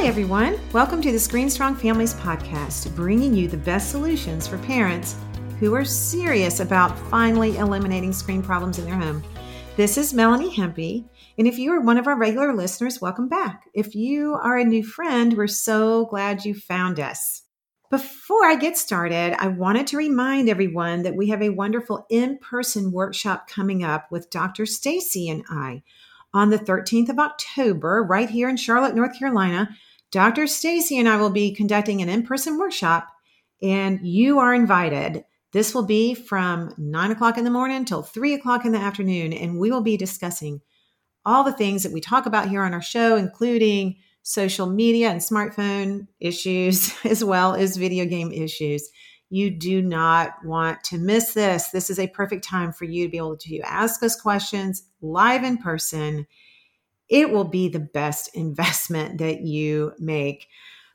Hi, everyone. Welcome to the Screen Strong Families podcast, bringing you the best solutions for parents who are serious about finally eliminating screen problems in their home. This is Melanie Hempe, and if you are one of our regular listeners, welcome back. If you are a new friend, we're so glad you found us. Before I get started, I wanted to remind everyone that we have a wonderful in-person workshop coming up with Dr. Stacy and I on the 13th of October right here in Charlotte, North Carolina. Dr. Stacy and I will be conducting an in-person workshop and you are invited. This will be from nine o'clock in the morning till three o'clock in the afternoon, and we will be discussing all the things that we talk about here on our show, including social media and smartphone issues, as well as video game issues. You do not want to miss this. This is a perfect time for you to be able to ask us questions live in person. It will be the best investment that you make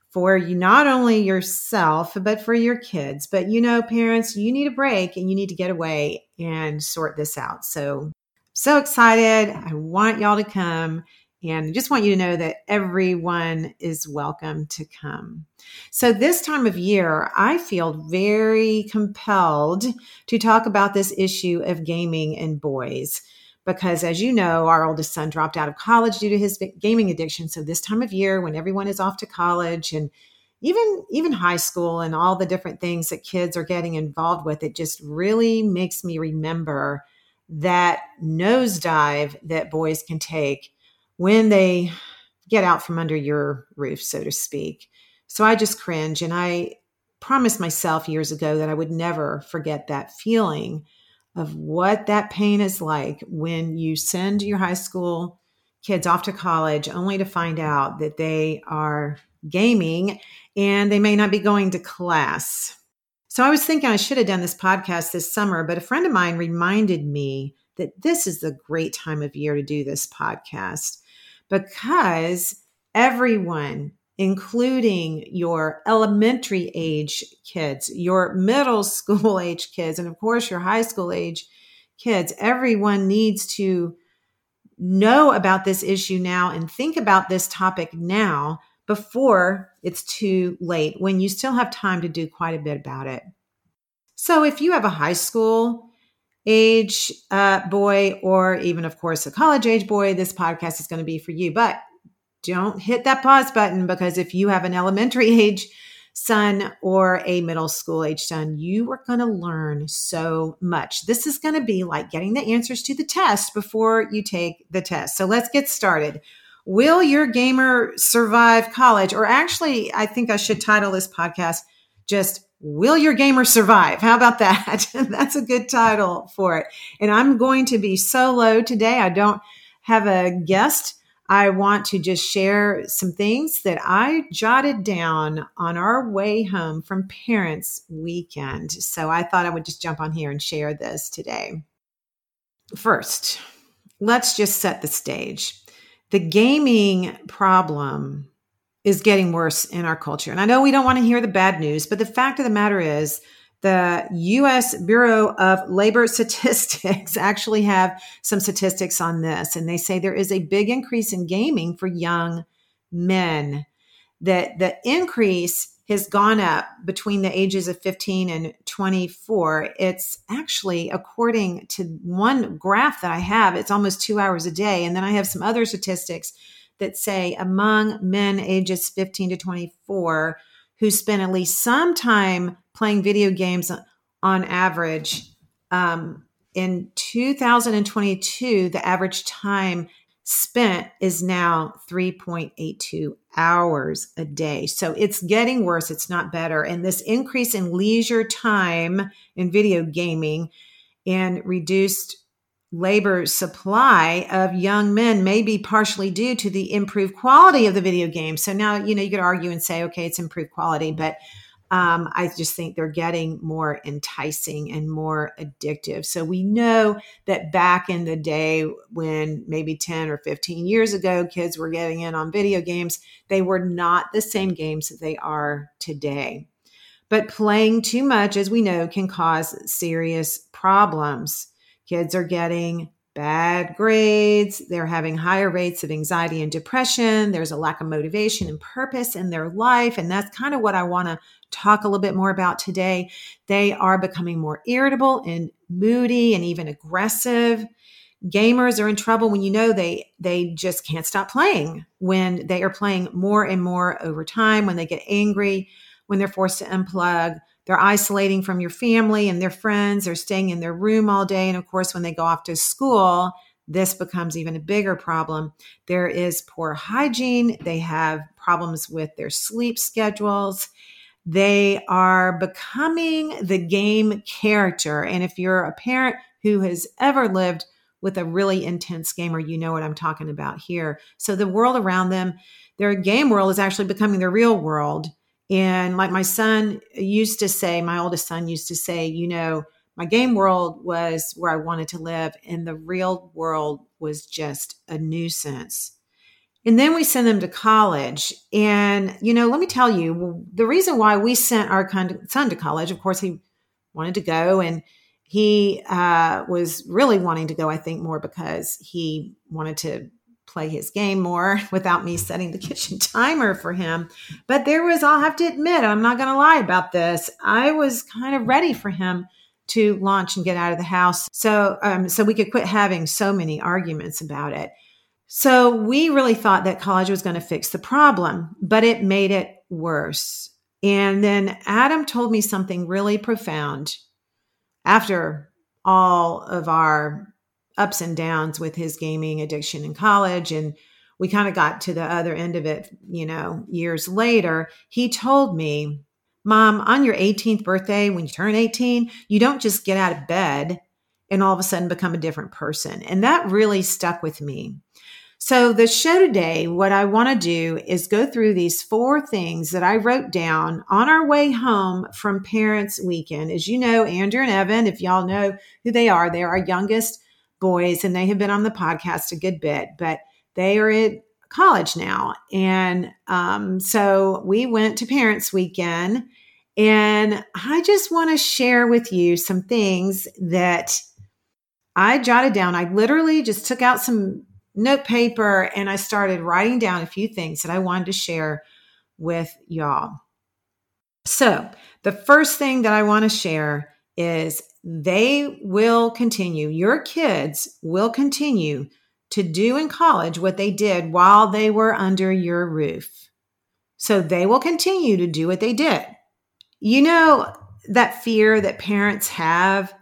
for you not only yourself but for your kids. But you know parents you need a break and you need to get away and sort this out. So so excited. I want y'all to come and I just want you to know that everyone is welcome to come. So, this time of year, I feel very compelled to talk about this issue of gaming and boys because as you know, our oldest son dropped out of college due to his gaming addiction. So this time of year when everyone is off to college and even even high school and all the different things that kids are getting involved with, it just really makes me remember that nosedive that boys can take when they get out from under your roof, so to speak. So I just cringe and I promised myself years ago that I would never forget that feeling of what that pain is like when you send your high school kids off to college only to find out that they are gaming and they may not be going to class. So I was thinking I should have done this podcast this summer, but a friend of mine reminded me that this is the great time of year to do this podcast because everyone including your elementary age kids, your middle school age kids, and of course your high school age kids. Everyone needs to know about this issue now and think about this topic now before it's too late when you still have time to do quite a bit about it. So if you have a high school age uh, boy or even of course a college age boy, this podcast is going to be for you. But don't hit that pause button because if you have an elementary age son or a middle school age son, you are going to learn so much. This is going to be like getting the answers to the test before you take the test. So let's get started. Will your gamer survive college? Or actually, I think I should title this podcast just Will Your Gamer Survive? How about that? That's a good title for it. And I'm going to be solo today. I don't have a guest I want to just share some things that I jotted down on our way home from Parents Weekend. So I thought I would just jump on here and share this today. First, let's just set the stage. The gaming problem is getting worse in our culture. And I know we don't want to hear the bad news, but the fact of the matter is, the US Bureau of Labor Statistics actually have some statistics on this, and they say there is a big increase in gaming for young men. That the increase has gone up between the ages of 15 and 24. It's actually, according to one graph that I have, it's almost two hours a day. And then I have some other statistics that say among men ages 15 to 24 who spend at least some time playing video games on average. Um, in 2022, the average time spent is now 3.82 hours a day. So it's getting worse, it's not better. And this increase in leisure time in video gaming and reduced labor supply of young men may be partially due to the improved quality of the video game. So now, you know, you could argue and say, okay, it's improved quality, but um, I just think they're getting more enticing and more addictive. So we know that back in the day when maybe 10 or 15 years ago, kids were getting in on video games, they were not the same games that they are today. But playing too much, as we know, can cause serious problems. Kids are getting bad grades. They're having higher rates of anxiety and depression. There's a lack of motivation and purpose in their life. And that's kind of what I want to talk a little bit more about today. They are becoming more irritable and moody and even aggressive. Gamers are in trouble when you know they they just can't stop playing. When they are playing more and more over time, when they get angry, when they're forced to unplug, they're isolating from your family and their friends, they're staying in their room all day and of course when they go off to school, this becomes even a bigger problem. There is poor hygiene, they have problems with their sleep schedules they are becoming the game character. And if you're a parent who has ever lived with a really intense gamer, you know what I'm talking about here. So the world around them, their game world is actually becoming their real world. And like my son used to say, my oldest son used to say, you know, my game world was where I wanted to live, and the real world was just a nuisance. And then we send them to college. And, you know, let me tell you, the reason why we sent our son to college, of course, he wanted to go and he uh, was really wanting to go, I think, more because he wanted to play his game more without me setting the kitchen timer for him. But there was, I'll have to admit, I'm not going to lie about this. I was kind of ready for him to launch and get out of the house. So, um, so we could quit having so many arguments about it. So we really thought that college was going to fix the problem, but it made it worse. And then Adam told me something really profound after all of our ups and downs with his gaming addiction in college. And we kind of got to the other end of it, you know, years later. He told me, Mom, on your 18th birthday, when you turn 18, you don't just get out of bed and all of a sudden become a different person. And that really stuck with me. So, the show today, what I want to do is go through these four things that I wrote down on our way home from Parents Weekend. As you know, Andrew and Evan, if y'all know who they are, they are our youngest boys and they have been on the podcast a good bit, but they are at college now. And um, so we went to Parents Weekend. And I just want to share with you some things that I jotted down. I literally just took out some note paper and I started writing down a few things that I wanted to share with y'all. So, the first thing that I want to share is they will continue, your kids will continue to do in college what they did while they were under your roof. So, they will continue to do what they did. You know, that fear that parents have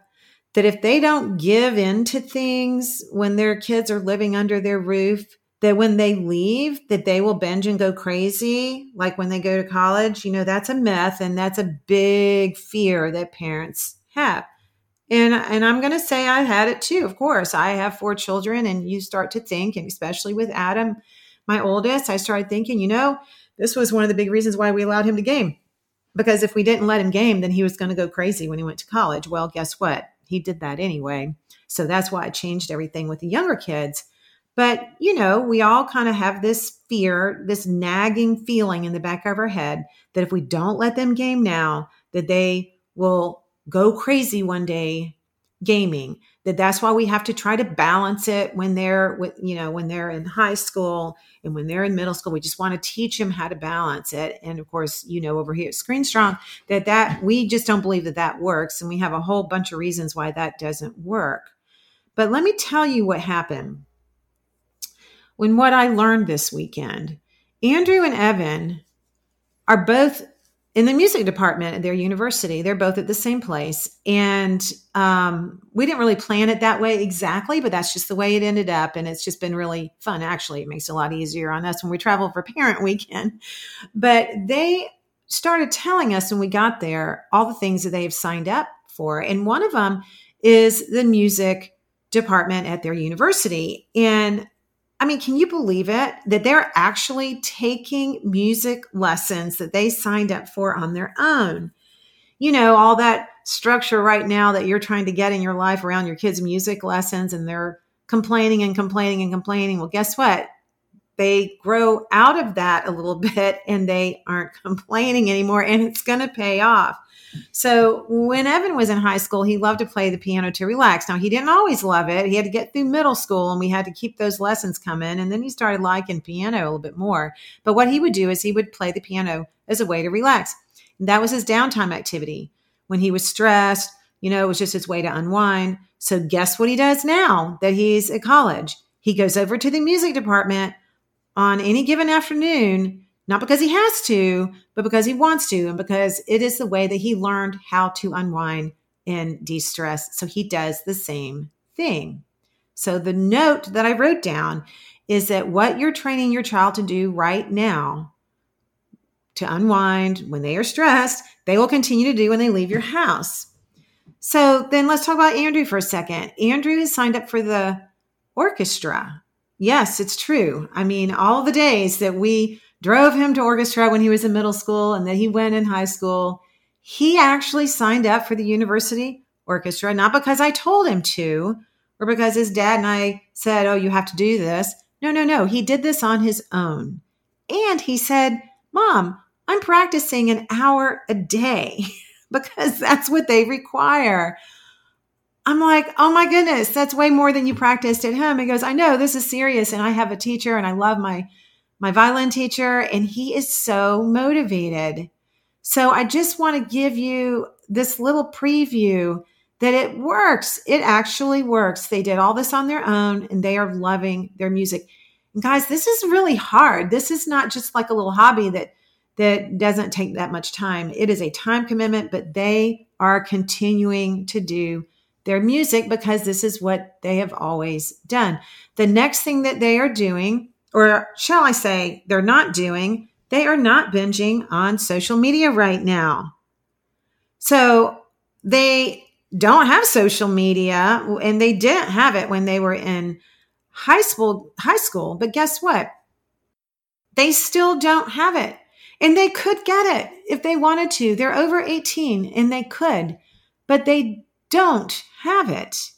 that if they don't give in to things when their kids are living under their roof, that when they leave, that they will binge and go crazy, like when they go to college, you know, that's a myth and that's a big fear that parents have. And, and I'm going to say I had it too. Of course, I have four children, and you start to think, and especially with Adam, my oldest, I started thinking, you know, this was one of the big reasons why we allowed him to game. Because if we didn't let him game, then he was going to go crazy when he went to college. Well, guess what? he did that anyway. So that's why I changed everything with the younger kids. But, you know, we all kind of have this fear, this nagging feeling in the back of our head that if we don't let them game now, that they will go crazy one day gaming that that's why we have to try to balance it when they're with you know when they're in high school and when they're in middle school. We just want to teach them how to balance it. And of course you know over here at screen strong that that we just don't believe that that works and we have a whole bunch of reasons why that doesn't work. But let me tell you what happened. When what i learned this weekend andrew and evan are both in the music department at their university. They're both at the same place. And um, we didn't really plan it that way exactly, but that's just the way it ended up. And it's just been really fun. Actually, it makes it a lot easier on us when we travel for parent weekend. But they started telling us when we got there all the things that they've signed up for. And one of them is the music department at their university. And I mean, can you believe it that they're actually taking music lessons that they signed up for on their own? You know, all that structure right now that you're trying to get in your life around your kids' music lessons and they're complaining and complaining and complaining. Well, guess what? they grow out of that a little bit and they aren't complaining anymore and it's going to pay off. So when Evan was in high school, he loved to play the piano to relax. Now he didn't always love it. He had to get through middle school and we had to keep those lessons coming. And then he started liking piano a little bit more. But what he would do is he would play the piano as a way to relax. And that was his downtime activity. When he was stressed, you know, it was just his way to unwind. So guess what he does now that he's at college? He goes over to the music department on any given afternoon not because he has to, but because he wants to, and because it is the way that he learned how to unwind and de stress. So he does the same thing. So the note that I wrote down is that what you're training your child to do right now to unwind when they are stressed, they will continue to do when they leave your house. So then let's talk about Andrew for a second. Andrew has signed up for the orchestra. Yes, it's true. I mean, all the days that we drove him to orchestra when he was in middle school and then he went in high school. He actually signed up for the university orchestra, not because I told him to or because his dad and I said, Oh, you have to do this. No, no, no. He did this on his own. And he said, Mom, I'm practicing an hour a day because that's what they require. I'm like, oh my goodness, that's way more than you practiced at home. He goes, I know this is serious. And I have a teacher and I love my my violin teacher, and he is so motivated. So I just want to give you this little preview that it works. It actually works. They did all this on their own and they are loving their music. And guys, this is really hard. This is not just like a little hobby that that doesn't take that much time. It is a time commitment, but they are continuing to do their music because this is what they have always done. The next thing that they are doing or shall I say, they're not doing, they are not binging on social media right now. So they don't have social media and they didn't have it when they were in high school high school but guess what? They still don't have it. And they could get it if they wanted to. They're over 18 and they could but they don't have it.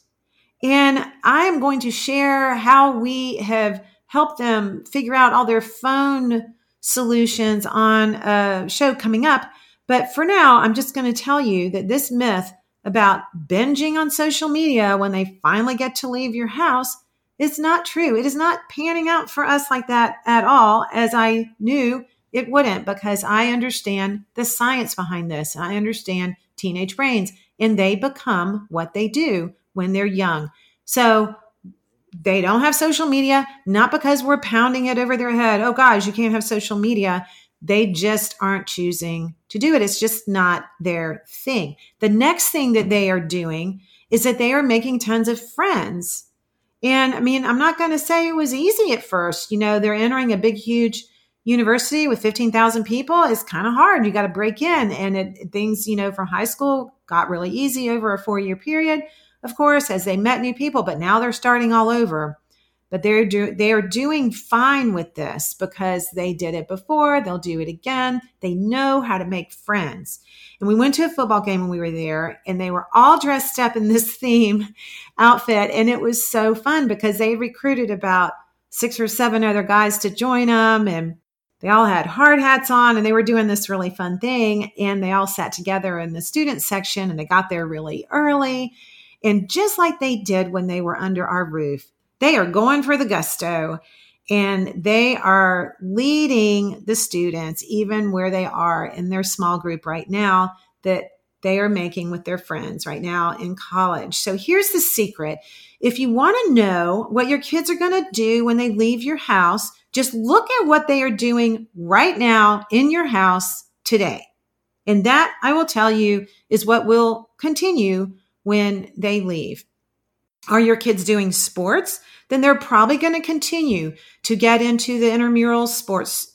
And i am going to share how we have help them figure out all their phone solutions on a show coming up. But for now, I'm just going to tell you that this myth about binging on social media when they finally get to leave your house is not true. It is not panning out for us like that at all, as I knew it wouldn't, because I understand the science behind this. I understand teenage brains, and they become what they do when they're young. So they don't have social media, not because we're pounding it over their head. Oh, guys, you can't have social media. They just aren't choosing to do it. It's just not their thing. The next thing that they are doing is that they are making tons of friends. And I mean, I'm not going to say it was easy at first. You know, they're entering a big, huge university with 15,000 people. It's kind of hard. You got to break in. And it, things, you know, from high school got really easy over a four year period of course, as they met new people, but now they're starting all over. But they're do, they are doing fine with this because they did it before. They'll do it again. They know how to make friends. And we went to a football game when we were there, and they were all dressed up in this theme outfit, and it was so fun because they recruited about six or seven other guys to join them, and they all had hard hats on and they were doing this really fun thing and they all sat together in the student section and they got there really early and just like they did when they were under our roof, they are going for the gusto and they are leading the students, even where they are in their small group right now, that they are making with their friends right now in college. So here's the secret. If you want to know what your kids are going to do when they leave your house, just look at what they are doing right now in your house today. And that I will tell you is what will continue when they leave. Are your kids doing sports? Then they're probably going to continue to get into the intramural sports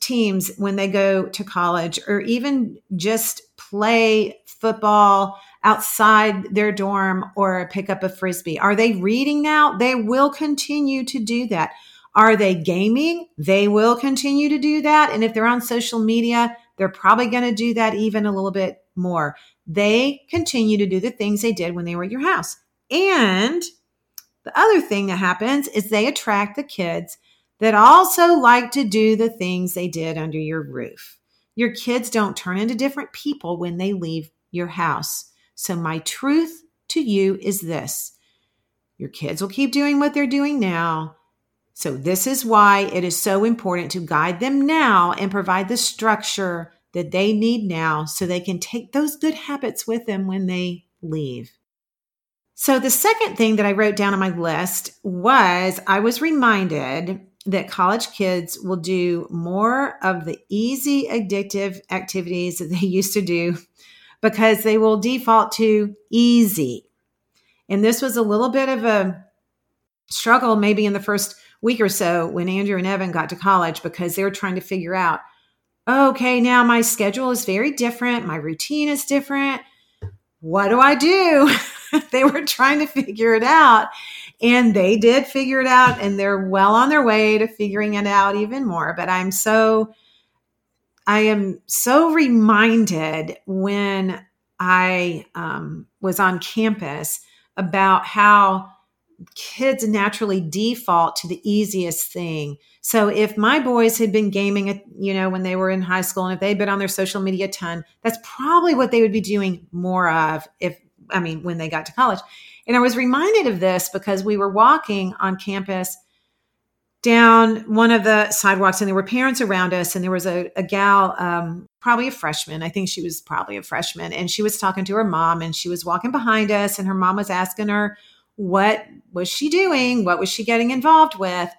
teams when they go to college or even just play football outside their dorm or pick up a frisbee. Are they reading now? They will continue to do that. Are they gaming? They will continue to do that. And if they're on social media, they're probably going to do that even a little bit more they continue to do the things they did when they were at your house. And the other thing that happens is they attract the kids that also like to do the things they did under your roof. Your kids don't turn into different people when they leave your house. So, my truth to you is this your kids will keep doing what they're doing now. So, this is why it is so important to guide them now and provide the structure that they need now so they can take those good habits with them when they leave. So, the second thing that I wrote down on my list was I was reminded that college kids will do more of the easy addictive activities that they used to do because they will default to easy. And this was a little bit of a struggle maybe in the first week or so when Andrew and Evan got to college because they were trying to figure out okay, now my schedule is very different, my routine is different. What do I do? they were trying to figure it out. And they did figure it out, and they're well on their way to figuring it out even more. But I'm so, I am so reminded when I um, was on campus about how kids naturally default to the easiest thing. So if my boys had been gaming, you know, when they were in high school and if they'd been on their social media a ton, that's probably what they would be doing more of if I mean, when they got to college. And I was reminded of this because we were walking on campus down one of the sidewalks and there were parents around us and there was a, a gal um, probably a freshman i think she was probably a freshman and she was talking to her mom and she was walking behind us and her mom was asking her what was she doing what was she getting involved with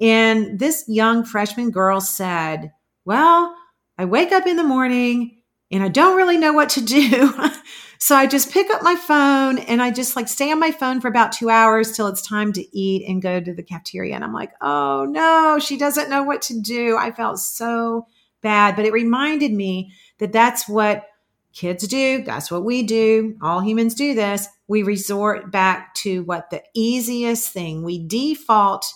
and this young freshman girl said well i wake up in the morning and i don't really know what to do So I just pick up my phone and I just like stay on my phone for about two hours till it's time to eat and go to the cafeteria. And I'm like, oh no, she doesn't know what to do. I felt so bad, but it reminded me that that's what kids do. That's what we do. All humans do this. We resort back to what the easiest thing we default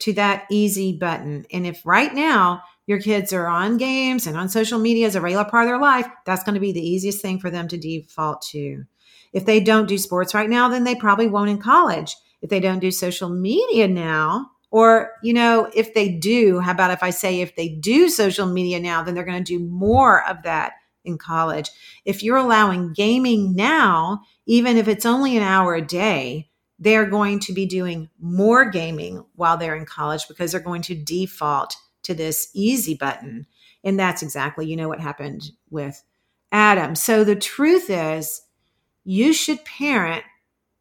to that easy button. And if right now your kids are on games and on social media as a regular part of their life, that's going to be the easiest thing for them to default to. If they don't do sports right now, then they probably won't in college. If they don't do social media now, or, you know, if they do, how about if I say if they do social media now, then they're going to do more of that in college. If you're allowing gaming now, even if it's only an hour a day, they're going to be doing more gaming while they're in college because they're going to default to this easy button. And that's exactly, you know, what happened with Adam. So the truth is, you should parent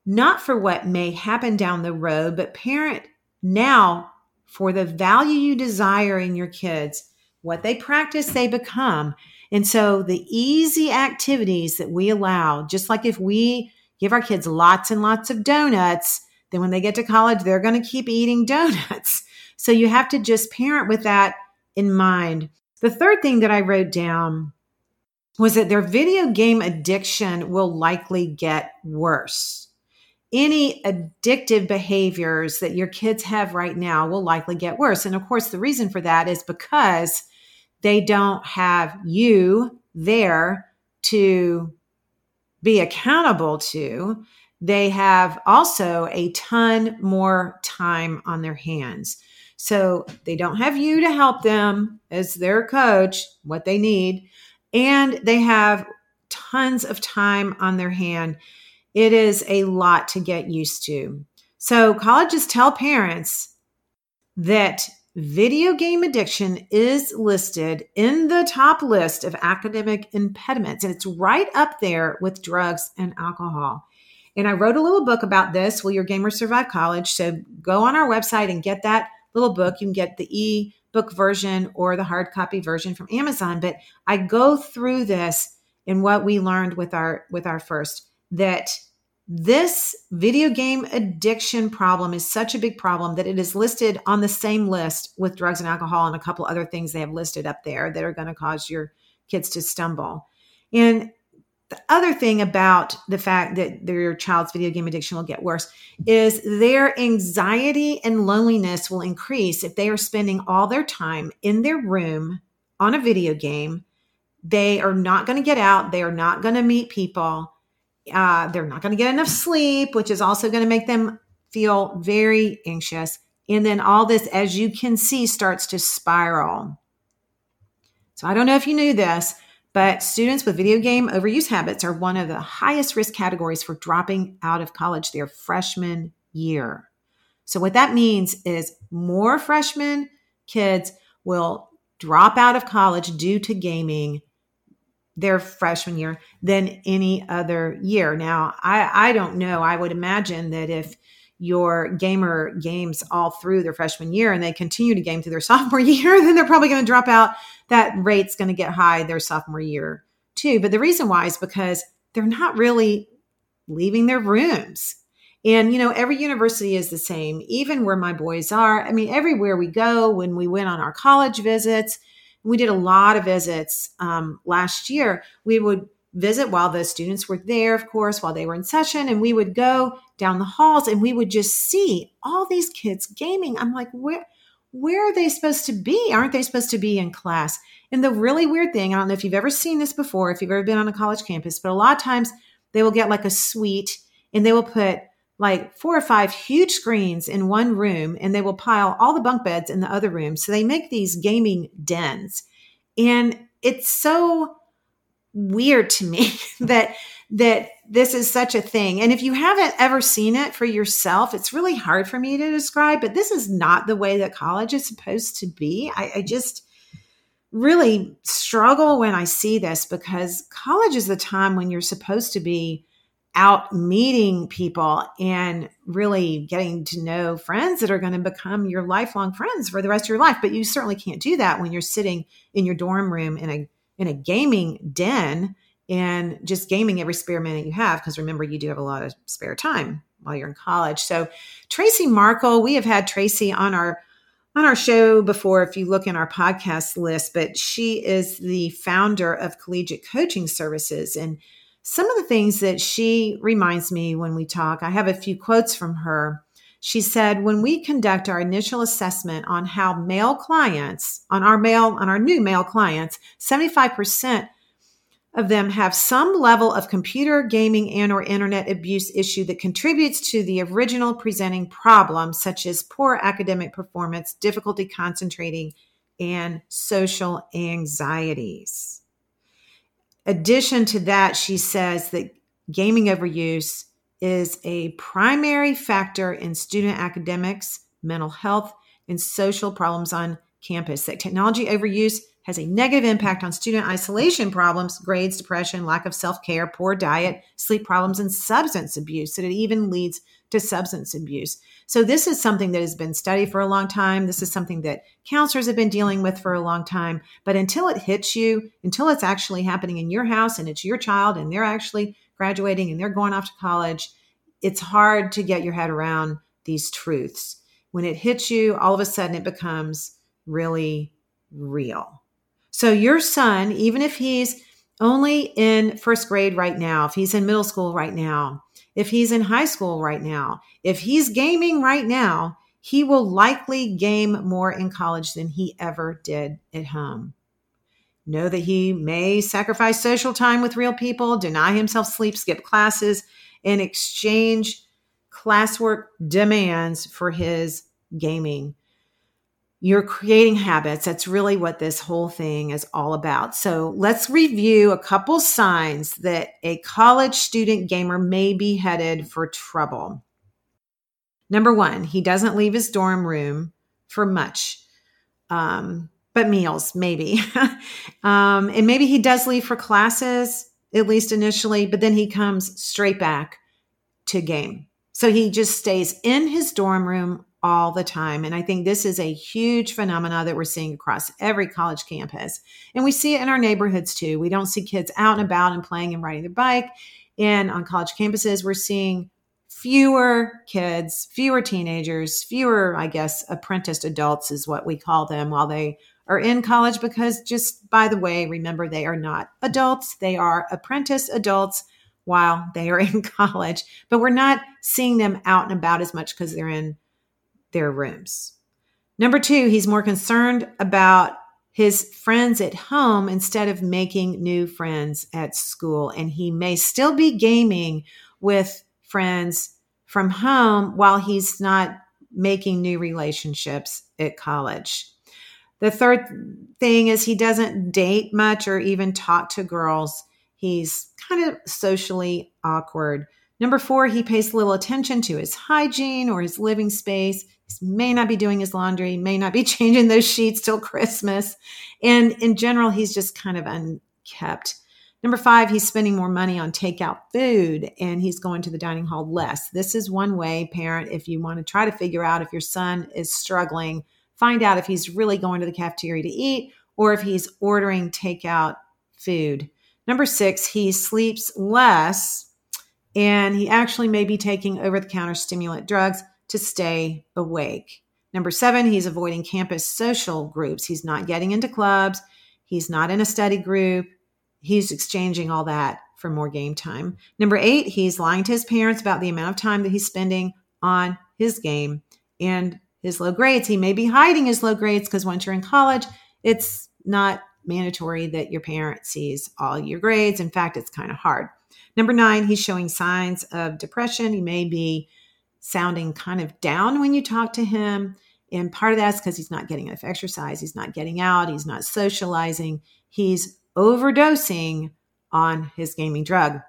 not for what may happen down the road, but parent now for the value you desire in your kids. What they practice, they become. And so the easy activities that we allow, just like if we give our kids lots and lots of donuts, then when they get to college, they're going to keep eating donuts. So you have to just parent with that in mind. The third thing that I wrote down was that their video game addiction will likely get worse. Any addictive behaviors that your kids have right now will likely get worse. And of course, the reason for that is because they don't have you there to be accountable to. They have also a ton more time on their hands. So they don't have you to help them as their coach, what they need, and they have tons of time on their hand. It is a lot to get used to. So colleges tell parents that video game addiction is listed in the top list of academic impediments, and it's right up there with drugs and alcohol. And I wrote a little book about this, Will Your Gamer Survive College? So go on our website and get that little book. You can get the e book version or the hard copy version from Amazon. But I go through this in what we learned with our with our first that this video game addiction problem is such a big problem that it is listed on the same list with drugs and alcohol and a couple other things they have listed up there that are going to cause your kids to stumble. And the other thing about the fact that their child's video game addiction will get worse is their anxiety and loneliness will increase if they are spending all their time in their room on a video game. They are not going to get out. They are not going to meet people. Uh, they're not going to get enough sleep, which is also going to make them feel very anxious. And then all this, as you can see, starts to spiral. So I don't know if you knew this, but students with video game overuse habits are one of the highest risk categories for dropping out of college their freshman year. So, what that means is more freshman kids will drop out of college due to gaming their freshman year than any other year. Now, I, I don't know. I would imagine that if your gamer games all through their freshman year and they continue to game through their sophomore year, then they're probably going to drop out. That rate's going to get high their sophomore year too. But the reason why is because they're not really leaving their rooms. And, you know, every university is the same, even where my boys are. I mean, everywhere we go, when we went on our college visits, we did a lot of visits um, last year. We would visit while the students were there, of course, while they were in session, and we would go down the halls and we would just see all these kids gaming. I'm like, where? Where are they supposed to be? Aren't they supposed to be in class? And the really weird thing, I don't know if you've ever seen this before, if you've ever been on a college campus, but a lot of times they will get like a suite and they will put like four or five huge screens in one room and they will pile all the bunk beds in the other room. So they make these gaming dens. And it's so weird to me that that this is such a thing. And if you haven't ever seen it for yourself, it's really hard for me to describe, but this is not the way that college is supposed to be. I, I just really struggle when I see this because college is the time when you're supposed to be out meeting people and really getting to know friends that are going to become your lifelong friends for the rest of your life. But you certainly can't do that when you're sitting in your dorm room in a in a gaming den and just gaming every spare minute you have. Because remember, you do have a lot of spare time while you're in college. So Tracy Markle, we have had Tracy on our on our show before if you look in our podcast list, but she is the founder of Collegiate Coaching Services and some of the things that she reminds me when we talk, I have a few quotes from her. She said, when we conduct our initial assessment on how male clients, on our male, on our new male clients, 75% of them have some level of computer gaming and or internet abuse issue that contributes to the original presenting problems such as poor academic performance difficulty concentrating and social anxieties addition to that, she says that gaming overuse is a primary factor in student academics, mental health, and social problems on campus. That technology overuse has a negative impact on student isolation problems, grades, depression, lack of self care, poor diet, sleep problems, and substance abuse. That it even leads to substance abuse. So, this is something that has been studied for a long time. This is something that counselors have been dealing with for a long time. But until it hits you, until it's actually happening in your house and it's your child and they're actually graduating and they're going off to college, it's hard to get your head around these truths. When it hits you, all of a sudden it becomes really real. So, your son, even if he's only in first grade right now, if he's in middle school right now, if he's in high school right now, if he's gaming right now, he will likely game more in college than he ever did at home. Know that he may sacrifice social time with real people, deny himself sleep, skip classes, and exchange classwork demands for his gaming you're creating habits. That's really what this whole thing is all about. So let's review a couple signs that a college student gamer may be headed for trouble. Number one, he doesn't leave his dorm room for much, um, but meals, maybe. um, and maybe he does leave for classes, at least initially, but then he comes straight back to game. So he just stays in his dorm room all the time. And I think this is a huge phenomena that we're seeing across every college campus. And we see it in our neighborhoods too. We don't see kids out and about and playing and riding their bike. And on college campuses, we're seeing fewer kids, fewer teenagers, fewer, I guess, apprenticed adults is what we call them while they are in college. Because just by the way, remember they are not adults, they are apprentice adults while they are in college. But we're not seeing them out and about as much because they're in their rooms. Number two, he's more concerned about his friends at home instead of making new friends at school. And he may still be gaming with friends from home while he's not making new relationships at college. The third thing is he doesn't date much or even talk to girls. He's kind of socially awkward. Number four, he pays little attention to his hygiene or his living space. He may not be doing his laundry, may not be changing those sheets till Christmas. And in general, he's just kind of unkept. Number five, he's spending more money on takeout food and he's going to the dining hall less. This is one way, parent, if you want to try to figure out if your son is struggling, find out if he's really going to the cafeteria to eat or if he's ordering takeout food. Number six, he sleeps less and he actually may be taking over the counter stimulant drugs to stay awake. Number seven, he's avoiding campus social groups. He's not getting into clubs. He's not in a study group he's exchanging all that for more game time. Number eight, he's lying to his parents about the amount of time that he's spending on his game and his low grades. He may be hiding his low grades because once you're in college, it's not mandatory that your parent sees all your grades. In fact, it's kind of hard. Number nine, he's showing signs of depression. He may be sounding kind of down when you talk to him. And part of that's because he's not getting enough exercise. He's not getting out. He's not socializing. He's overdosing on his gaming drug.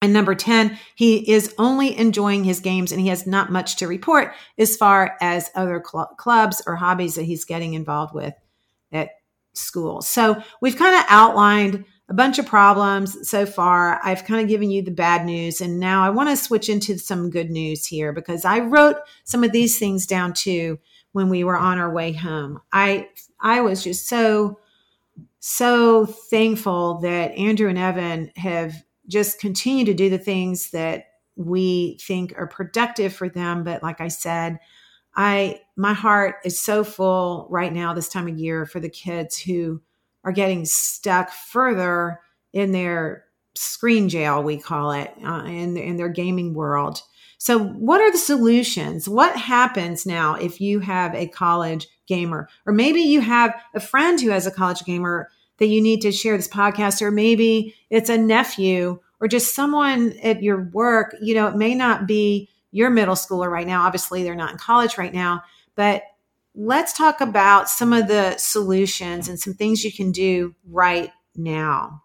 And number 10, he is only enjoying his games and he has not much to report as far as other cl- clubs or hobbies that he's getting involved with at school. So we've kind of outlined a bunch of problems so far. I've kind of given you the bad news. And now I want to switch into some good news here because I wrote some of these things down too when we were on our way home. I I was just so so thankful that Andrew and Evan have just continued to do the things that we think are productive for them. But like I said, I my heart is so full right now this time of year for the kids who are getting stuck further in their screen jail, we call it, uh, in, in their gaming world. So, what are the solutions? What happens now if you have a college gamer, or maybe you have a friend who has a college gamer that you need to share this podcast, or maybe it's a nephew or just someone at your work? You know, it may not be your middle schooler right now. Obviously, they're not in college right now, but let's talk about some of the solutions and some things you can do right now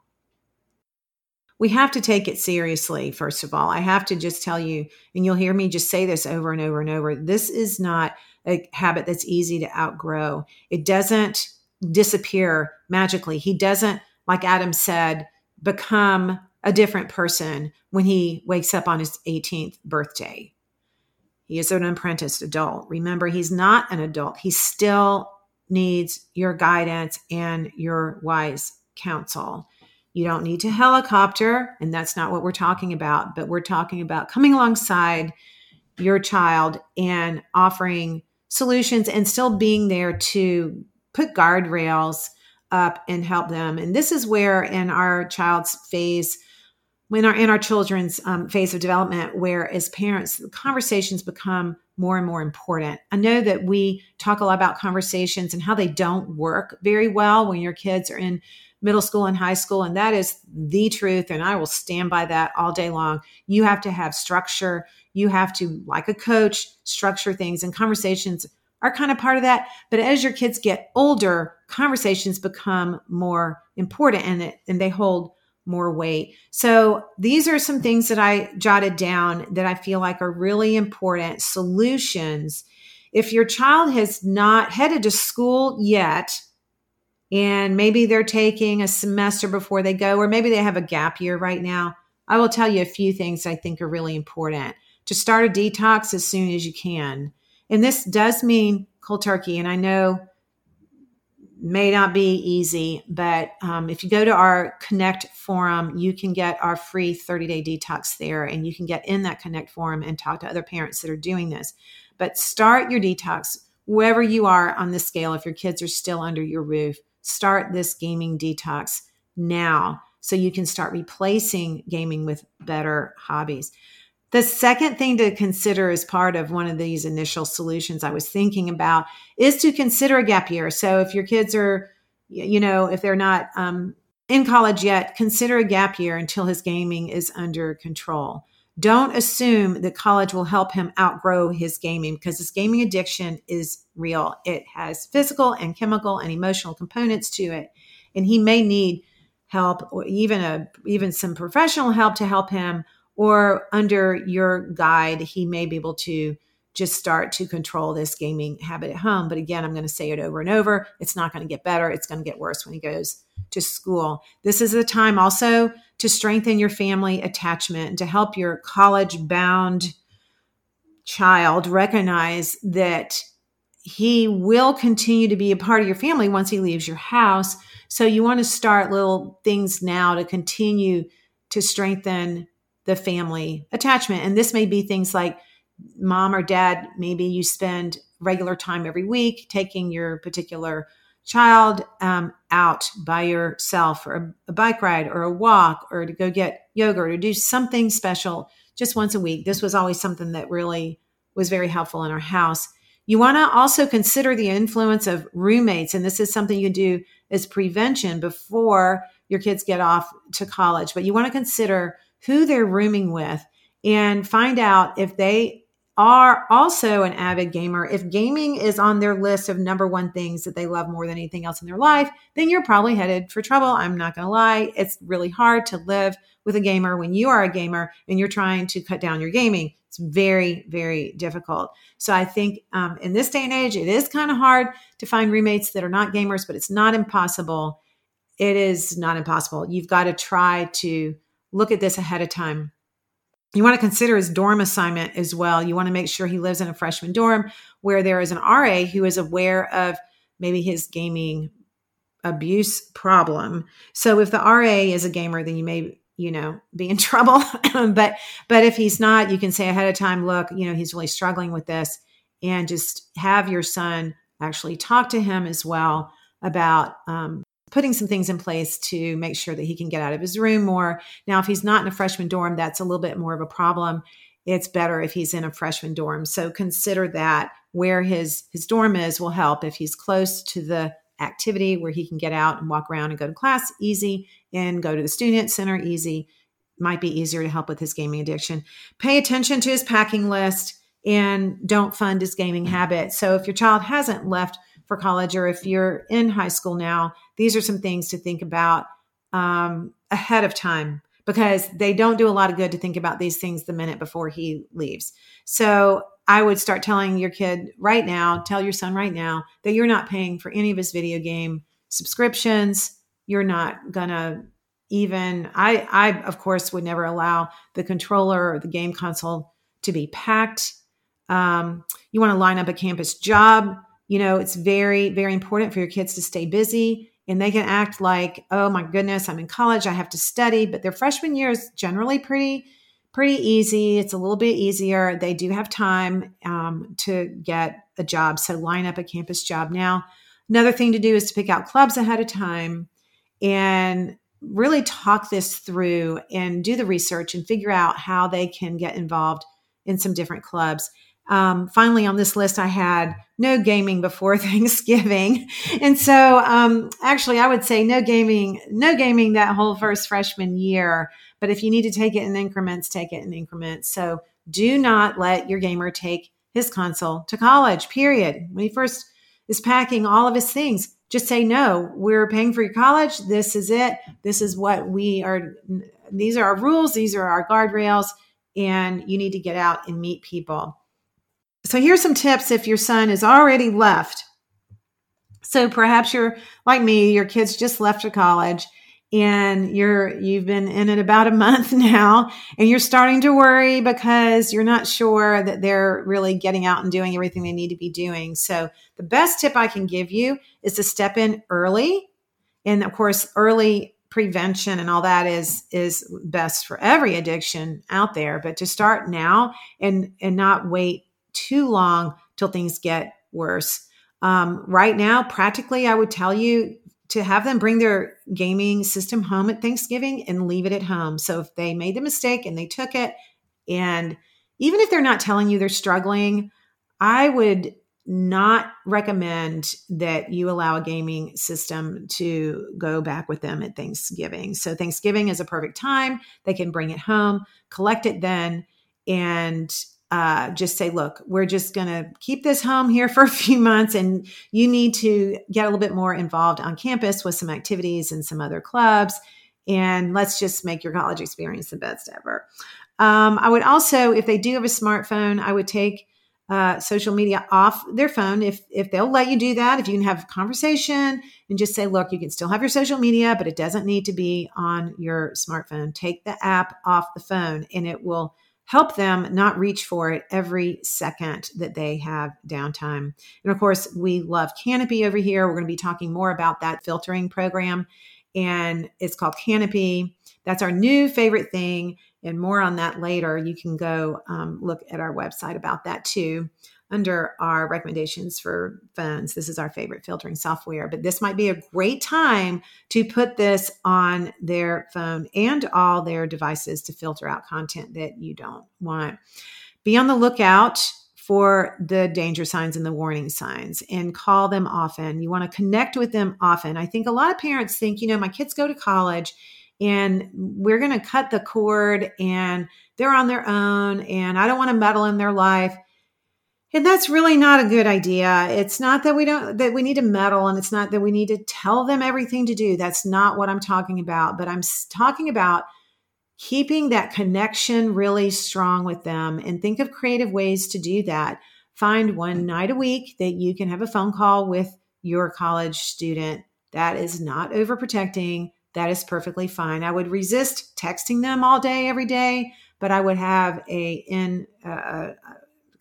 we have to take it seriously, first of all. I have to just tell you, and you'll hear me just say this over and over and over this is not a habit that's easy to outgrow. It doesn't disappear magically. He doesn't, like Adam said, become a different person when he wakes up on his 18th birthday. He is an apprenticed adult. Remember, he's not an adult. He still needs your guidance and your wise counsel. You don't need to helicopter, and that's not what we're talking about, but we're talking about coming alongside your child and offering solutions and still being there to put guardrails up and help them. And this is where in our child's phase, when our in our children's um, phase of development, where as parents, the conversations become more and more important. I know that we talk a lot about conversations and how they don't work very well when your kids are in middle school and high school. And that is the truth. And I will stand by that all day long. You have to have structure. You have to, like a coach, structure things. And conversations are kind of part of that. But as your kids get older, conversations become more important and, it, and they hold more weight. So these are some things that I jotted down that I feel like are really important solutions. If your child has not headed to school yet, and maybe they're taking a semester before they go, or maybe they have a gap year right now. I will tell you a few things I think are really important to start a detox as soon as you can. And this does mean cold turkey. And I know may not be easy, but um, if you go to our Connect forum, you can get our free 30 day detox there and you can get in that Connect forum and talk to other parents that are doing this. But start your detox wherever you are on the scale if your kids are still under your roof start this gaming detox now so you can start replacing gaming with better hobbies. The second thing to consider as part of one of these initial solutions I was thinking about is to consider a gap year. So if your kids are, you know, if they're not um, in college yet, consider a gap year until his gaming is under control. don't assume that college will help him outgrow his gaming because his gaming addiction is real. It has physical and chemical and emotional components to it. And he may need help or even a even some professional help to help him or under your guide he may be able to just start to control this gaming habit at home. But again, I'm going to say it over and over. It's not going to get better. It's going to get worse when he goes to school. This is the time also to strengthen your family attachment and to help your college bound child recognize that he will continue to be a part of your family once he leaves your house. So you want to start little things now to continue to strengthen the family attachment. And this may be things like mom or dad, maybe you spend regular time every week taking your particular child um, out by yourself or a, a, bike ride or a walk or to go get yoga or do something special just once a week. This was always something that really was very helpful in our house. You want to also consider the influence of roommates, and this is something you do as prevention before your kids get off to college. But you want to consider who they're rooming with and find out if they are also an avid gamer, if gaming is on their list of number one things that they love more than anything else in their life, then you're probably headed for trouble. I'm not going to lie. It's really hard to live with a gamer when you are a gamer and you're trying to cut down your gaming. It's very, very difficult. So I think um, in this day and age, it is kind of hard to find roommates that are not gamers, but it's not impossible. It is not impossible. You've got to try to look at this ahead of time you want to consider his dorm assignment as well. You want to make sure he lives in a freshman dorm where there is an RA who is aware of maybe his gaming abuse problem. So if the RA is a gamer, then you may, you know, be in trouble. but but if he's not, you can say ahead of time, look, you know, he's really struggling with this and just have your son actually talk to him as well about um, putting some things in place to make sure that he can get out of his room more. Now, if he's not in a freshman dorm, that's a little bit more of a problem. It's better if he's in a freshman dorm. So consider that where his his dorm is will help if he's close to the activity where he can get out and walk around and go to class easy and go to the student center easy might be easier to help with his gaming addiction. Pay attention to his packing list and don't fund his gaming mm-hmm. habit. So if your child hasn't left for college or if you're in high school now, these are some things to think about um, ahead of time because they don't do a lot of good to think about these things the minute before he leaves. So I would start telling your kid right now, tell your son right now that you're not paying for any of his video game subscriptions. You're not gonna even I I of course would never allow the controller or the game console to be packed. Um, you want to line up a campus job you know, it's very, very important for your kids to stay busy and they can act like, oh my goodness, I'm in college, I have to study. But their freshman year is generally pretty, pretty easy. It's a little bit easier. They do have time um, to get a job. So line up a campus job now. Another thing to do is to pick out clubs ahead of time and really talk this through and do the research and figure out how they can get involved in some different clubs. Um, finally, on this list, I had no gaming before Thanksgiving. And so, um, actually, I would say no gaming, no gaming that whole first freshman year. But if you need to take it in increments, take it in increments. So, do not let your gamer take his console to college, period. When he first is packing all of his things, just say, no, we're paying for your college. This is it. This is what we are. These are our rules. These are our guardrails. And you need to get out and meet people. So here's some tips if your son is already left. So perhaps you're like me, your kids just left to college and you're you've been in it about a month now and you're starting to worry because you're not sure that they're really getting out and doing everything they need to be doing. So the best tip I can give you is to step in early. And of course, early prevention and all that is is best for every addiction out there, but to start now and and not wait too long till things get worse. Um, right now, practically, I would tell you to have them bring their gaming system home at Thanksgiving and leave it at home. So if they made the mistake and they took it, and even if they're not telling you they're struggling, I would not recommend that you allow a gaming system to go back with them at Thanksgiving. So, Thanksgiving is a perfect time. They can bring it home, collect it then, and uh, just say, look, we're just going to keep this home here for a few months, and you need to get a little bit more involved on campus with some activities and some other clubs. And let's just make your college experience the best ever. Um, I would also, if they do have a smartphone, I would take uh, social media off their phone if if they'll let you do that if you can have a conversation and just say look you can still have your social media but it doesn't need to be on your smartphone take the app off the phone and it will help them not reach for it every second that they have downtime. And of course we love canopy over here. We're going to be talking more about that filtering program and it's called canopy. That's our new favorite thing and more on that later. You can go um, look at our website about that too under our recommendations for phones. This is our favorite filtering software, but this might be a great time to put this on their phone and all their devices to filter out content that you don't want. Be on the lookout for the danger signs and the warning signs and call them often. You want to connect with them often. I think a lot of parents think, you know, my kids go to college and we're going to cut the cord and they're on their own and I don't want to meddle in their life. And that's really not a good idea. It's not that we don't that we need to meddle and it's not that we need to tell them everything to do. That's not what I'm talking about, but I'm talking about keeping that connection really strong with them and think of creative ways to do that. Find one night a week that you can have a phone call with your college student. That is not overprotecting that is perfectly fine. I would resist texting them all day, every day, but I would have a in a, uh, uh,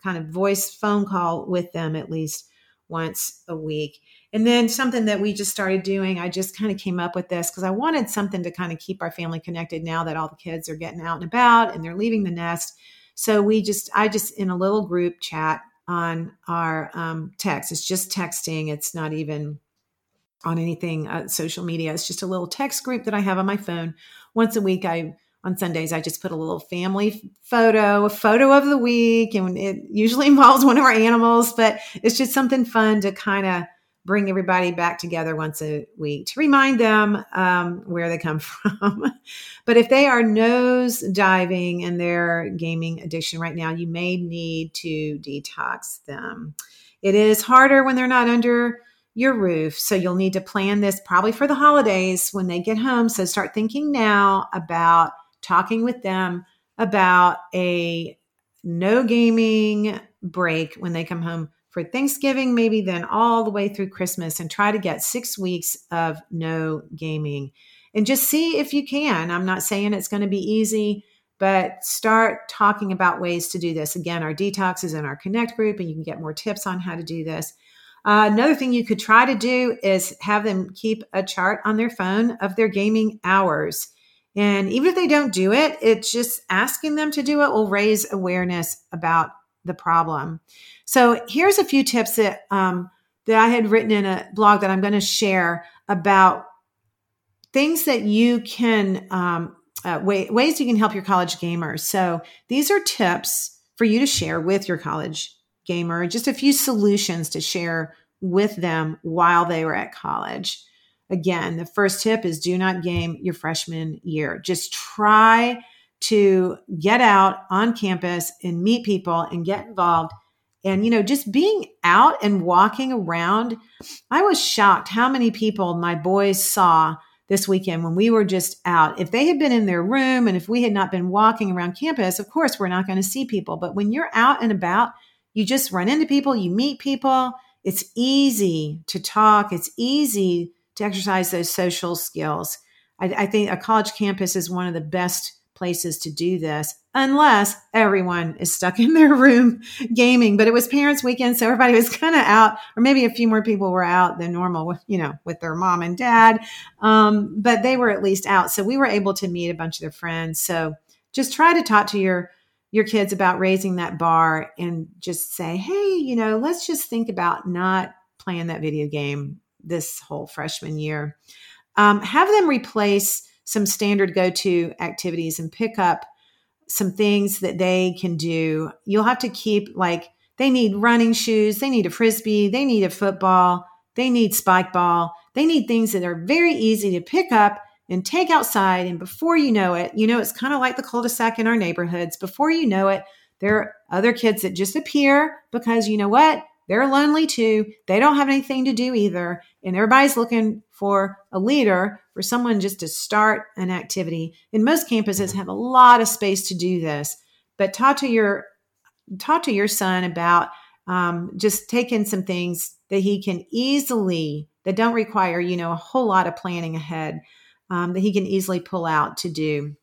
kind of voice phone call with them at least once a week. And then something that we just started doing, I just kind of came up with this because I wanted something to kind of keep our family connected now that all the kids are getting out and about and they're leaving the nest. So we just, I just in a little group chat on our um, text. It's just texting. It's not even on anything uh, social media. It's just a little text group that I have on my phone. Once a week, I on Sundays I just put a little family photo, a photo of the week, and it usually involves one of our animals. But it's just something fun to kind of bring everybody back together once a week to remind them um, where they come from. but if they are nose diving in their gaming addiction right now, you may need to detox them. It is harder when they're not under your roof. So you'll need to plan this probably for the holidays when they get home. So start thinking now about talking with them about a no gaming break when they come home for Thanksgiving, maybe then all the way through Christmas, and try to get six weeks of no gaming and just see if you can. I'm not saying it's going to be easy, but start talking about ways to do this. Again, our detox is in our Connect group, and you can get more tips on how to do this. Uh, another thing you could try to do is have them keep a chart on their phone of their gaming hours. And even if they don't do it, it's just asking them to do it will raise awareness about the problem. So here's a few tips that um, that I had written in a blog that I'm going to share about things that you can um, uh, way, ways you can help your college gamers. So these are tips for you to share with your college gamer, just a few solutions to share with them while they were at college. Again, the first tip is do not game your freshman year. Just try to get out on campus and meet people and get involved. And, you know, just being out and walking around, I was shocked how many people my boys saw this weekend when we were just out. If they had been in their room and if we had not been walking around campus, of course, we're not going to see people. But when you're out and about, you just run into people, you meet people. It's easy to talk, it's easy to exercise those social skills. I, I think a college campus is one of the best places to do this, unless everyone is stuck in their room gaming. But it was parents' weekend, so everybody was kind of out, or maybe a few more people were out than normal, you know, with their mom and dad. Um, but they were at least out, so we were able to meet a bunch of their friends. So just try to talk to your your kids about raising that bar and just say, hey, you know, let's just think about not playing that video game this whole freshman year. Um, have them replace some standard go to activities and pick up some things that they can do. You'll have to keep like They need running shoes. They need a frisbee. They need a football. They need spike ball. They need things that are very easy to pick up and take outside. And before you know it, you know, it's kind of like the cul de sac in our neighborhoods. Before you know it, there are other kids that just appear because you know what? They're lonely too. They don't have anything to do either. And everybody's looking for a leader, for someone just to start an activity. And most campuses have a lot of space to do this. But talk to your talk to your son about um, just taking some things that he can easily that don't require you know a whole lot of planning ahead um, that he can easily pull out to do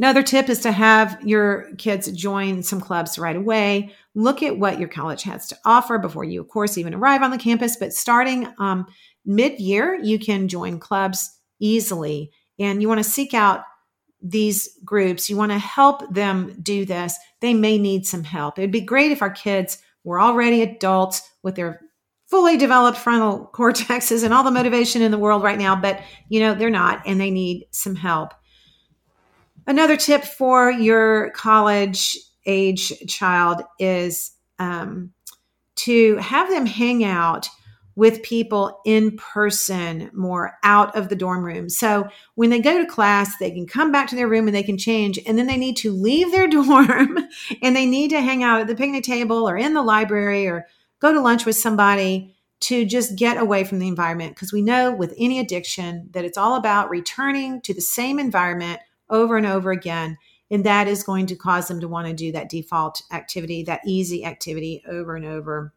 another tip is to have your kids join some clubs right away. Look at what your college has to offer before you of course even arrive on the campus. But starting um, mid-year you can join clubs easily. And you want to seek out these groups. You want to help them do this. They may need some help. It'd be great if our kids were already adults with their fully developed frontal cortexes and all the motivation in the world right now, but you know, they're not and they need some help. Another tip for your college age child is um, to have them hang out with people in person more out of the dorm room. So when they go to class, they can come back to their room and they can change. And then they need to leave their dorm and they need to hang out at the picnic table or in the library or go to lunch with somebody to just get away from the environment because we know with any addiction that it's all about returning to the same environment over and over again and that is going to cause them to want to do that default activity that easy activity over and over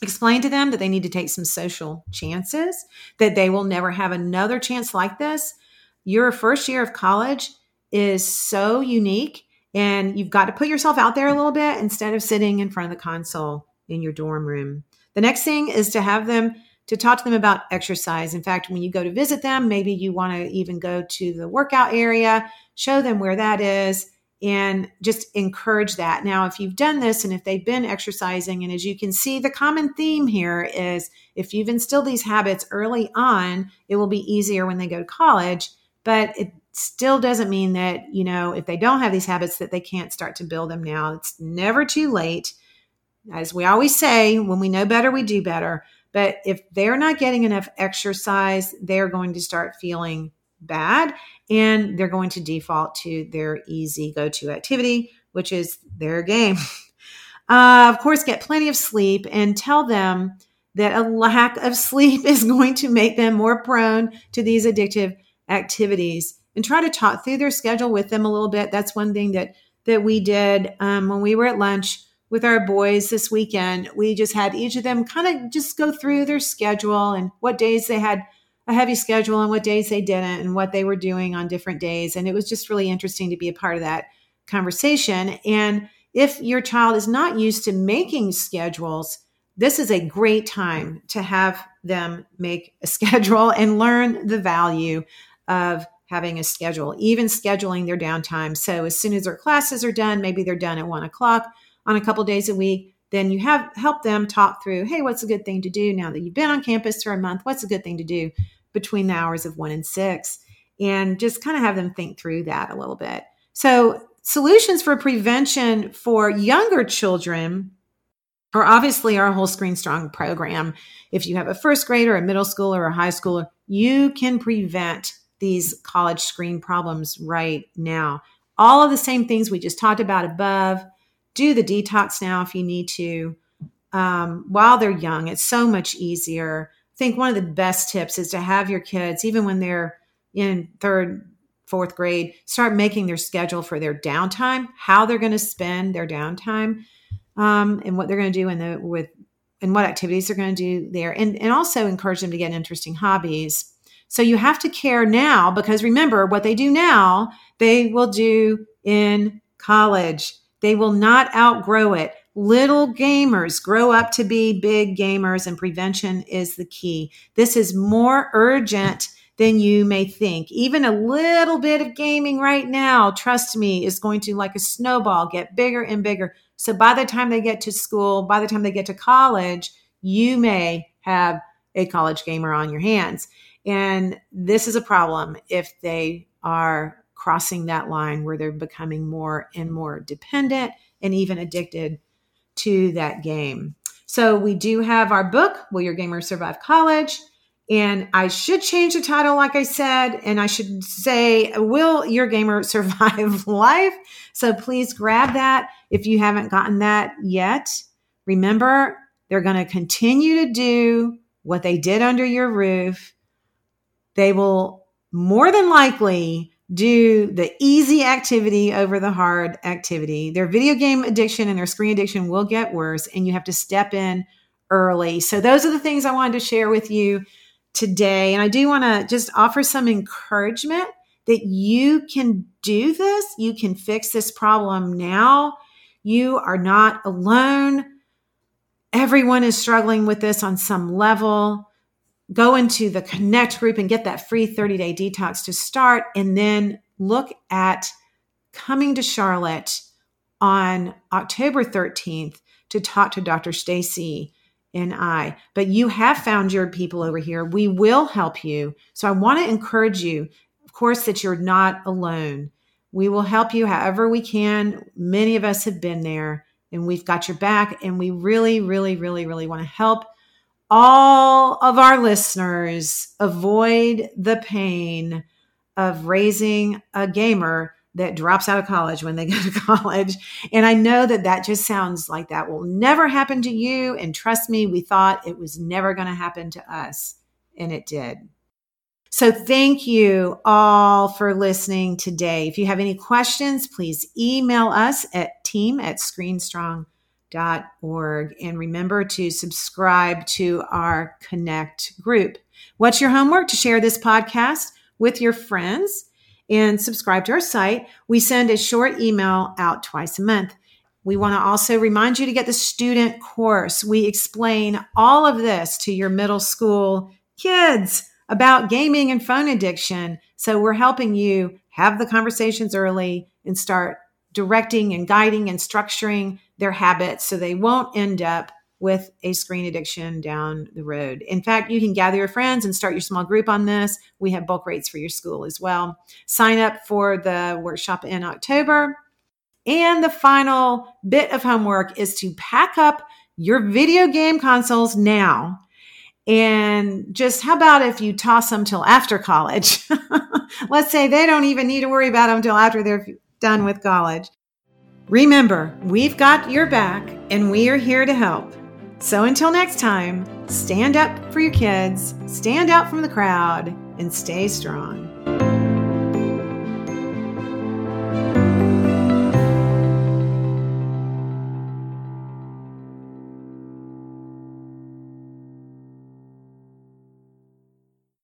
explain to them that they need to take some social chances that they will never have another chance like this your first year of college is so unique and you've got to put yourself out there a little bit instead of sitting in front of the console in your dorm room. The next thing is to have them to talk to them about exercise. In fact, when you go to visit them, maybe you want to even go to the workout area, show them where that is, and just encourage that. Now, if you've done this and if they've been exercising, and as you can see, the common theme here is if you've instilled these habits early on, it will be easier when they go to college. But it still doesn't mean that, you know, if they don't have these habits, that they can't start to build them now. It's never too late as we always say, when we know better, we do better. But if they're not getting enough exercise, they're going to start feeling bad and they're going to default to their easy go to activity, which is their game. Uh, of course, get plenty of sleep and tell them that a lack of sleep is going to make them more prone to these addictive activities and try to talk through their schedule with them a little bit. That's one thing that that we did um, when we were at lunch with our boys this weekend. We just had each of them kind of just go through their schedule and what days they had a heavy schedule and what days they didn't and what they were doing on different days. And it was just really interesting to be a part of that conversation. And if your child is not used to making schedules, this is a great time to have them make a schedule and learn the value of having a schedule, even scheduling their downtime. So as soon as their classes are done, maybe they're done at one o'clock on a couple days a week, then you have help them talk through, hey, what's a good thing to do now that you've been on campus for a month? What's a good thing to do between the hours of one and six? And just kind of have them think through that a little bit. So, solutions for prevention for younger children are obviously our whole ScreenStrong program. If you have a first grader, a middle schooler, or a high schooler, you can prevent these college screen problems right now. All of the same things we just talked about above do the detox now if you need to um, while they're young. It's so much easier. I think one of the best tips is to have your kids, even when they're in third, fourth grade, start making their schedule for their downtime, how they're going to spend their downtime, um, and what they're going to do in the with and what activities they're going to do there, and and also encourage them to get interesting hobbies. So you have to care now because remember what they do now, they will do in college. They will not outgrow it. Little gamers grow up to be big gamers, and prevention is the key. This is more urgent than you may think. Even a little bit of gaming right now, trust me, is going to, like a snowball, get bigger and bigger. So by the time they get to school, by the time they get to college, you may have a college gamer on your hands. And this is a problem if they are crossing that line where they're becoming more and more dependent and even addicted to that game. So we do have our book, Will Your Gamer Survive College? And I should change the title, like I said, and I should say, Will Your Gamer Survive Life? So please grab that if you haven't gotten that yet. Remember, they're going to continue to do what they did under your roof. They will more than likely do the easy activity over the hard activity. Their video game addiction and their screen addiction will get worse, and you have to step in early. So, those are the things I wanted to share with you today. And I do want to just offer some encouragement that you can do this, you can fix this problem now. You are not alone. Everyone is struggling with this on some level. Go into the Connect group and get that free 30 day detox to start, and then look at coming to Charlotte on October 13th to talk to Dr. Stacy and I. But you have found your people over here. We will help you. So I want to encourage you, of course, that you're not alone. We will help you however we can. Many of us have been there and we've got your back. And we really, really, really, really want to help all of our listeners avoid the pain of raising a gamer that drops out of college when they go to college. And I know that that just sounds like that will never happen to you. And trust me, we thought it was never going to happen to us, and it did. So thank you all for listening today. If you have any questions, please email us at team at screenstrong.org. And remember to subscribe to our Connect group. What's your homework? To share this podcast with your friends and subscribe to our site. We send a short email out twice a month. We want to also remind you to get the student course. We explain all of this to your middle school kids about gaming and phone addiction. So we're helping you have the conversations early and start directing and guiding and structuring their habits so they won't end up with a screen addiction down the road. In fact, you can gather your friends and start your small group on this. We have bulk rates for your school as well. Sign up for the workshop in October. And the final bit of homework is to pack up your video game consoles now. And just how about if you toss them till after college? Let's say they don't even need to worry about them till after they're done with college. Remember, we've got your back and we are here to help. So until next time, stand up for your kids, stand out from the crowd, and stay strong.